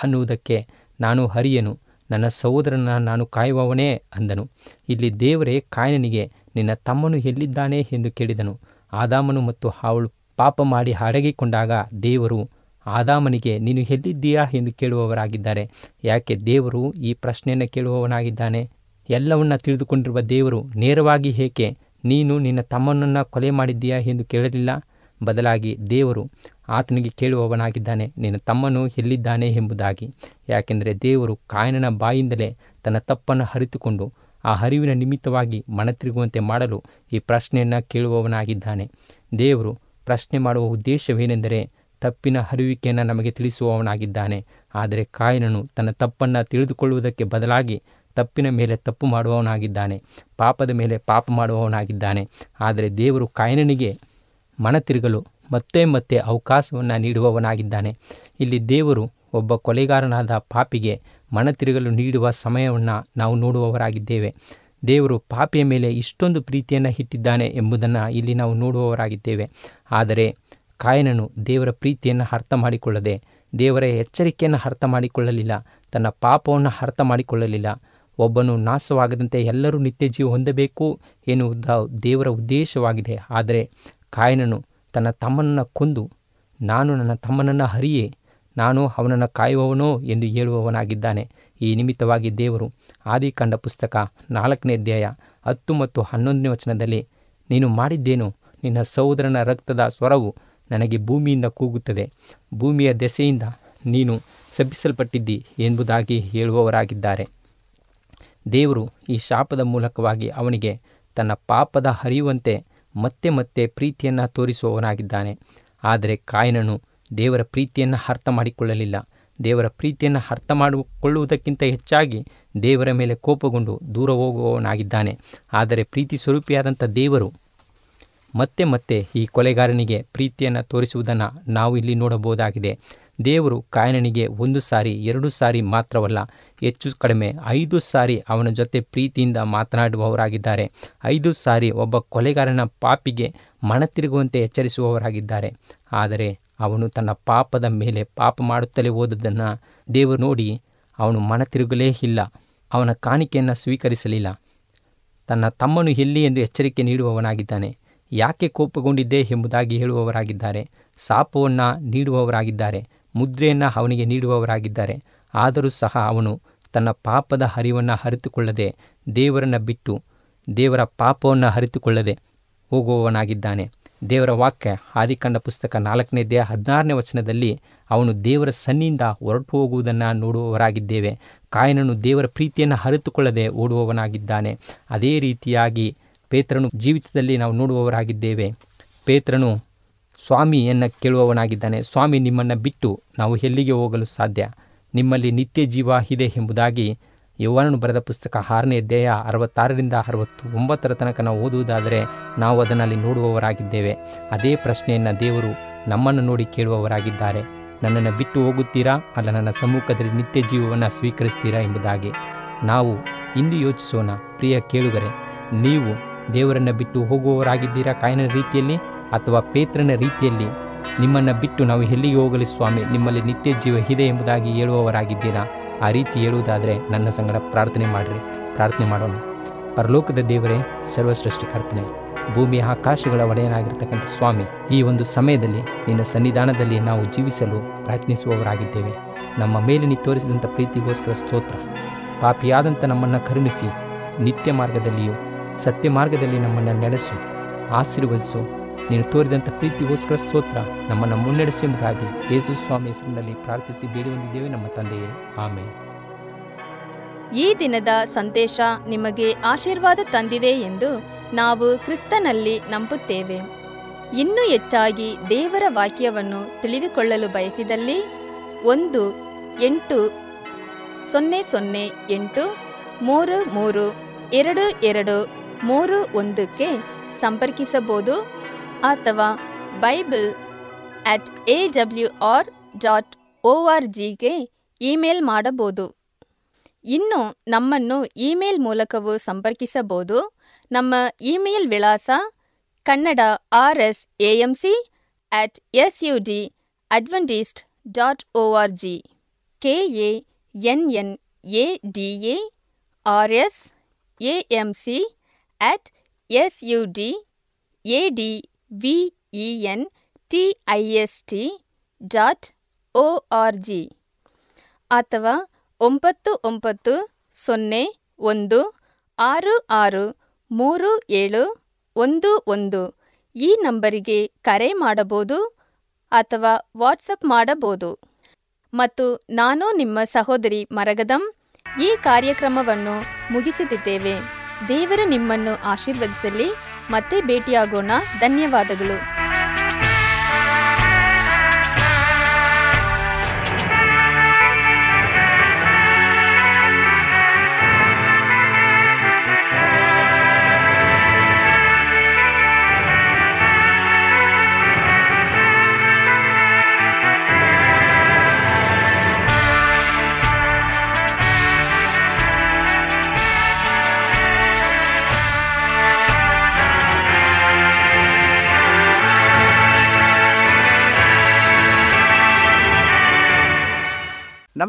ಅನ್ನುವುದಕ್ಕೆ ನಾನು ಹರಿಯನು ನನ್ನ ಸಹೋದರನ ನಾನು ಕಾಯುವವನೇ ಅಂದನು. ಇಲ್ಲಿ ದೇವರೇ ಕಾಯನನಿಗೆ, ನಿನ್ನ ತಮ್ಮನು ಎಲ್ಲಿದ್ದಾನೆ ಎಂದು ಕೇಳಿದನು. ಆದಾಮನು ಮತ್ತು ಅವಳು ಪಾಪ ಮಾಡಿ ಅಡಗಿಕೊಂಡಾಗ ದೇವರು, ಆದಾಮನಿಗೆ, ನೀನು ಎಲ್ಲಿದ್ದೀಯಾ ಎಂದು ಕೇಳುವವರಾಗಿದ್ದಾರೆ. ಯಾಕೆ ದೇವರು ಈ ಪ್ರಶ್ನೆಯನ್ನು ಕೇಳುವವನಾಗಿದ್ದಾನೆ? ಎಲ್ಲವನ್ನ ತಿಳಿದುಕೊಂಡಿರುವ ದೇವರು ನೇರವಾಗಿ ಏಕೆ ನೀನು ನಿನ್ನ ತಮ್ಮನನ್ನು ಕೊಲೆ ಮಾಡಿದ್ದೀಯಾ ಎಂದು ಕೇಳಲಿಲ್ಲ? ಬದಲಾಗಿ ದೇವರು ಆತನಿಗೆ ಕೇಳುವವನಾಗಿದ್ದಾನೆ, ನಿನ್ನ ತಮ್ಮನು ಎಲ್ಲಿದ್ದಾನೆ ಎಂಬುದಾಗಿ. ಯಾಕೆಂದರೆ ದೇವರು ಕಾಯನನ ಬಾಯಿಂದಲೇ ತನ್ನ ತಪ್ಪನ್ನು ಅರಿತುಕೊಂಡು ಆ ಹರಿವಿನ ನಿಮಿತ್ತವಾಗಿ ಮನತಿರುಗುವಂತೆ ಮಾಡಲು ಈ ಪ್ರಶ್ನೆಯನ್ನು ಕೇಳುವವನಾಗಿದ್ದಾನೆ. ದೇವರು ಪ್ರಶ್ನೆ ಮಾಡುವ ಉದ್ದೇಶವೇನೆಂದರೆ ತಪ್ಪಿನ ಹರಿವಿಕೆಯನ್ನು ನಮಗೆ ತಿಳಿಸುವವನಾಗಿದ್ದಾನೆ. ಆದರೆ ಕಾಯನನು ತನ್ನ ತಪ್ಪನ್ನು ತಿಳಿದುಕೊಳ್ಳುವುದಕ್ಕೆ ಬದಲಾಗಿ ತಪ್ಪಿನ ಮೇಲೆ ತಪ್ಪು ಮಾಡುವವನಾಗಿದ್ದಾನೆ, ಪಾಪದ ಮೇಲೆ ಪಾಪ ಮಾಡುವವನಾಗಿದ್ದಾನೆ. ಆದರೆ ದೇವರು ಕಾಯನನಿಗೆ ಮನತಿರುಗಲು ಮತ್ತೆ ಮತ್ತೆ ಅವಕಾಶವನ್ನು ನೀಡುವವನಾಗಿದ್ದಾನೆ. ಇಲ್ಲಿ ದೇವರು ಒಬ್ಬ ಕೊಲೆಗಾರನಾದ ಪಾಪಿಗೆ ಮನ ತಿರುಗಲು ನೀಡುವ ಸಮಯವನ್ನು ನಾವು ನೋಡುವವರಾಗಿದ್ದೇವೆ. ದೇವರು ಪಾಪಿಯ ಮೇಲೆ ಇಷ್ಟೊಂದು ಪ್ರೀತಿಯನ್ನು ಇಟ್ಟಿದ್ದಾನೆ ಎಂಬುದನ್ನು ಇಲ್ಲಿ ನಾವು ನೋಡುವವರಾಗಿದ್ದೇವೆ. ಆದರೆ ಕಾಯನನು ದೇವರ ಪ್ರೀತಿಯನ್ನು ಅರ್ಥ ಮಾಡಿಕೊಳ್ಳದೆ ದೇವರ ಎಚ್ಚರಿಕೆಯನ್ನು ಅರ್ಥ ಮಾಡಿಕೊಳ್ಳಲಿಲ್ಲ, ತನ್ನ ಪಾಪವನ್ನು ಅರ್ಥ ಮಾಡಿಕೊಳ್ಳಲಿಲ್ಲ. ಒಬ್ಬನು ನಾಶವಾಗದಂತೆ ಎಲ್ಲರೂ ನಿತ್ಯ ಜೀವ ಹೊಂದಬೇಕು ಎನ್ನುವುದ ದೇವರ ಉದ್ದೇಶವಾಗಿದೆ. ಆದರೆ ಕಾಯನನು ತನ್ನ ತಮ್ಮನನ್ನು ಕೊಂದು, ನಾನು ನನ್ನ ತಮ್ಮನನ್ನು ಹರಿಯೇ, ನಾನು ಅವನನ್ನು ಕಾಯುವವನೋ? ಎಂದು ಹೇಳುವವನಾಗಿದ್ದಾನೆ. ಈ ನಿಮಿತ್ತವಾಗಿ ದೇವರು ಆದಿಕಂಡ ಪುಸ್ತಕ ನಾಲ್ಕನೇ ಅಧ್ಯಾಯ ಹತ್ತು ಮತ್ತು ಹನ್ನೊಂದನೇ ವಚನದಲ್ಲಿ, ನೀನು ಮಾಡಿದ್ದೇನು? ನಿನ್ನ ಸಹೋದರನ ರಕ್ತದ ಸ್ವರವು ನನಗೆ ಭೂಮಿಯಿಂದ ಕೂಗುತ್ತದೆ. ಭೂಮಿಯ ದೆಸೆಯಿಂದ ನೀನು ಶಪಿಸಲ್ಪಟ್ಟಿದ್ದಿ ಎಂಬುದಾಗಿ ಹೇಳುವವರಾಗಿದ್ದಾರೆ. ದೇವರು ಈ ಶಾಪದ ಮೂಲಕವಾಗಿ ಅವನಿಗೆ ತನ್ನ ಪಾಪದ ಹರಿಯುವಂತೆ ಮತ್ತೆ ಮತ್ತೆ ಪ್ರೀತಿಯನ್ನು ತೋರಿಸುವವನಾಗಿದ್ದಾನೆ. ಆದರೆ ಕಾಯನನು ದೇವರ ಪ್ರೀತಿಯನ್ನು ಅರ್ಥ ಮಾಡಿಕೊಳ್ಳಲಿಲ್ಲ. ದೇವರ ಪ್ರೀತಿಯನ್ನು ಅರ್ಥ ಮಾಡಿಕೊಳ್ಳುವುದಕ್ಕಿಂತ ಹೆಚ್ಚಾಗಿ ದೇವರ ಮೇಲೆ ಕೋಪಗೊಂಡು ದೂರ ಹೋಗುವವನಾಗಿದ್ದಾನೆ. ಆದರೆ ಪ್ರೀತಿ ಸ್ವರೂಪಿಯಾದಂಥ ದೇವರು ಮತ್ತೆ ಮತ್ತೆ ಈ ಕೊಲೆಗಾರನಿಗೆ ಪ್ರೀತಿಯನ್ನು ತೋರಿಸುವುದನ್ನು ನಾವು ಇಲ್ಲಿ ನೋಡಬಹುದಾಗಿದೆ. ದೇವರು ಕಾಯನನಿಗೆ ಒಂದು ಸಾರಿ, ಎರಡು ಸಾರಿ ಮಾತ್ರವಲ್ಲ, ಹೆಚ್ಚು ಕಡಿಮೆ ಐದು ಸಾರಿ ಅವನ ಜೊತೆ ಪ್ರೀತಿಯಿಂದ ಮಾತನಾಡುವವರಾಗಿದ್ದಾರೆ. ಐದು ಸಾರಿ ಒಬ್ಬ ಕೊಲೆಗಾರನ ಪಾಪಿಗೆ ಮನತಿರುಗುವಂತೆ ಎಚ್ಚರಿಸುವವರಾಗಿದ್ದಾರೆ. ಆದರೆ ಅವನು ತನ್ನ ಪಾಪದ ಮೇಲೆ ಪಾಪ ಮಾಡುತ್ತಲೇ ಹೋದದ್ದನ್ನು ದೇವರು ನೋಡಿ ಅವನು ಮನ ತಿರುಗಲೇ ಇಲ್ಲ, ಅವನ ಕಾಣಿಕೆಯನ್ನು ಸ್ವೀಕರಿಸಲಿಲ್ಲ. ತನ್ನ ತಮ್ಮನು ಎಲ್ಲಿ ಎಂದು ಎಚ್ಚರಿಕೆ ನೀಡುವವನಾಗಿದ್ದಾನೆ, ಯಾಕೆ ಕೋಪಗೊಂಡಿದ್ದೆ ಎಂಬುದಾಗಿ ಹೇಳುವವರಾಗಿದ್ದಾರೆ, ಸಾಪವನ್ನು ನೀಡುವವರಾಗಿದ್ದಾರೆ. ಮುದ್ರೆಯನ್ನು ಅವನಿಗೆ ನೀಡುವವರಾಗಿದ್ದಾರೆ. ಆದರೂ ಸಹ ಅವನು ತನ್ನ ಪಾಪದ ಹರಿವನ್ನು ಅರಿತುಕೊಳ್ಳದೆ ದೇವರನ್ನು ಬಿಟ್ಟು ದೇವರ ಪಾಪವನ್ನು ಅರಿತುಕೊಳ್ಳದೆ ಹೋಗುವವನಾಗಿದ್ದಾನೆ. ದೇವರ ವಾಕ್ಯ ಆದಿಕಂಡ ಪುಸ್ತಕ ನಾಲ್ಕನೇ ದೇಹ ಹದಿನಾರನೇ ವಚನದಲ್ಲಿ ಅವನು ದೇವರ ಸನ್ನಿಂದ ಹೊರಟು ಹೋಗುವುದನ್ನು ನೋಡುವವರಾಗಿದ್ದೇವೆ. ಕಾಯನನು ದೇವರ ಪ್ರೀತಿಯನ್ನು ಅರಿತುಕೊಳ್ಳದೆ ಓಡುವವನಾಗಿದ್ದಾನೆ. ಅದೇ ರೀತಿಯಾಗಿ ಪೇತ್ರನು ಜೀವಿತದಲ್ಲಿ ನಾವು ನೋಡುವವರಾಗಿದ್ದೇವೆ. ಪೇತ್ರನು ಸ್ವಾಮಿಯನ್ನು ಕೇಳುವವನಾಗಿದ್ದಾನೆ. ಸ್ವಾಮಿ ನಿಮ್ಮನ್ನು ಬಿಟ್ಟು ನಾವು ಎಲ್ಲಿಗೆ ಹೋಗಲು ಸಾಧ್ಯ? ನಿಮ್ಮಲ್ಲಿ ನಿತ್ಯ ಜೀವ ಇದೆ ಎಂಬುದಾಗಿ ಯೌವನನು ಬರೆದ ಪುಸ್ತಕ ಆರನೇ ಅಧ್ಯಾಯ ಅರವತ್ತಾರರಿಂದ ಅರವತ್ತು ಒಂಬತ್ತರ ತನಕ ನಾವು ಓದುವುದಾದರೆ ನಾವು ಅದನ್ನಲ್ಲಿ ನೋಡುವವರಾಗಿದ್ದೇವೆ. ಅದೇ ಪ್ರಶ್ನೆಯನ್ನು ದೇವರು ನಮ್ಮನ್ನು ನೋಡಿ ಕೇಳುವವರಾಗಿದ್ದಾರೆ. ನನ್ನನ್ನು ಬಿಟ್ಟು ಹೋಗುತ್ತೀರಾ? ಅಲ್ಲ ನನ್ನ ಸಮ್ಮುಖದಲ್ಲಿ ನಿತ್ಯ ಜೀವವನ್ನು ಸ್ವೀಕರಿಸ್ತೀರಾ ಎಂಬುದಾಗಿ. ನಾವು ಇಂದು ಯೋಚಿಸೋಣ. ಪ್ರಿಯ ಕೇಳುಗರೆ, ನೀವು ದೇವರನ್ನು ಬಿಟ್ಟು ಹೋಗುವವರಾಗಿದ್ದೀರಾ ಕಾಯನ ರೀತಿಯಲ್ಲಿ? ಅಥವಾ ಪೇತ್ರನ ರೀತಿಯಲ್ಲಿ ನಿಮ್ಮನ್ನು ಬಿಟ್ಟು ನಾವು ಎಲ್ಲಿಗೆ ಹೋಗಲಿ ಸ್ವಾಮಿ? ನಿಮ್ಮಲ್ಲಿ ನಿತ್ಯ ಜೀವ ಇದೆ ಎಂಬುದಾಗಿ ಹೇಳುವವರಾಗಿದ್ದೀರಾ? ಆ ರೀತಿ ಹೇಳುವುದಾದರೆ ನನ್ನ ಸಂಗಡ ಪ್ರಾರ್ಥನೆ ಮಾಡಿರಿ. ಪ್ರಾರ್ಥನೆ ಮಾಡೋಣ. ಪರಲೋಕದ ದೇವರೇ ಸರ್ವಸೃಷ್ಟಿಕರ್ತನೆ ಭೂಮಿ ಆಕಾಶಗಳ ಒಡೆಯನಾಗಿರ್ತಕ್ಕಂಥ ಸ್ವಾಮಿ, ಈ ಒಂದು ಸಮಯದಲ್ಲಿ ನಿನ್ನ ಸನ್ನಿಧಾನದಲ್ಲಿ ನಾವು ಜೀವಿಸಲು ಪ್ರಯತ್ನಿಸುವವರಾಗಿದ್ದೇವೆ. ನಮ್ಮ ಮೇಲೆ ನೀ ತೋರಿಸಿದಂಥ ಪ್ರೀತಿಗೋಸ್ಕರ ಸ್ತೋತ್ರ. ಪಾಪಿಯಾದಂಥ ನಮ್ಮನ್ನು ಕರುಣಿಸಿ, ನಿತ್ಯ ಮಾರ್ಗದಲ್ಲಿಯೂ, ಸತ್ಯ ಮಾರ್ಗದಲ್ಲಿ ನಮ್ಮನ್ನು ನಡೆಸು, ಆಶೀರ್ವದಿಸು ನೀನು ತೋರಿದಂಥ ಪ್ರೀತಿಗೋಸ್ಕರ ಸ್ತೋತ್ರ ನಮ್ಮನ್ನು ಮುನ್ನಡೆಸು ಎಂಬುದಾಗಿ ಯೇಸು ಸ್ವಾಮಿ ಹೆಸರಿನಲ್ಲಿ ಪ್ರಾರ್ಥಿಸಿ ಬೇಡಿ ಹೊಂದಿದ್ದೇವೆ ನಮ್ಮ ತಂದೆಯೇ. ಆಮೆ ಈ ದಿನದ ಸಂದೇಶ ನಿಮಗೆ ಆಶೀರ್ವಾದ ತಂದಿದೆ ಎಂದು ನಾವು ಕ್ರಿಸ್ತನಲ್ಲಿ ನಂಬುತ್ತೇವೆ. ಇನ್ನೂ ಹೆಚ್ಚಾಗಿ ದೇವರ ವಾಕ್ಯವನ್ನು ತಿಳಿದುಕೊಳ್ಳಲು ಬಯಸಿದಲ್ಲಿ ಒಂದು ಎಂಟು ಸೊನ್ನೆ ಸೊನ್ನೆ ಎಂಟು ಮೂರು ಮೂರು ಎರಡು ಎರಡು ಮೂರು ಒಂದಕ್ಕೆ ಸಂಪರ್ಕಿಸಬಹುದು. ಅಥವಾ bible at A W R dot O R ಜಿಗೆ ಇಮೇಲ್ ಮಾಡಬಹುದು. ಇನ್ನು ನಮ್ಮನ್ನು ಇಮೇಲ್ ಮೂಲಕವೂ ಸಂಪರ್ಕಿಸಬಹುದು. ನಮ್ಮ ಇಮೇಲ್ ವಿಳಾಸ Kannada R S A M C at S U D Adventist dot O R G K A N N A D A R S A M C at S U D A D V E N T I S T dot O R G ಅಥವಾ ಒಂಬತ್ತು ಒಂಬತ್ತು ಸೊನ್ನೆ ಒಂದು ಆರು ಆರು ಮೂರು ಏಳು ಒಂದು ಒಂದು ಈ ನಂಬರಿಗೆ ಕರೆ ಮಾಡಬಹುದು ಅಥವಾ ವಾಟ್ಸಪ್ ಮಾಡಬಹುದು. ಮತ್ತು ನಾನು ನಿಮ್ಮ ಸಹೋದರಿ ಮರಗದಂ ಈ ಕಾರ್ಯಕ್ರಮವನ್ನು ಮುಗಿಸುತ್ತಿದ್ದೇವೆ ದೇವರು ನಿಮ್ಮನ್ನು ಆಶೀರ್ವದಿಸಲಿ. ಮತ್ತೆ ಭೇಟಿಯಾಗೋಣ. ಧನ್ಯವಾದಗಳು.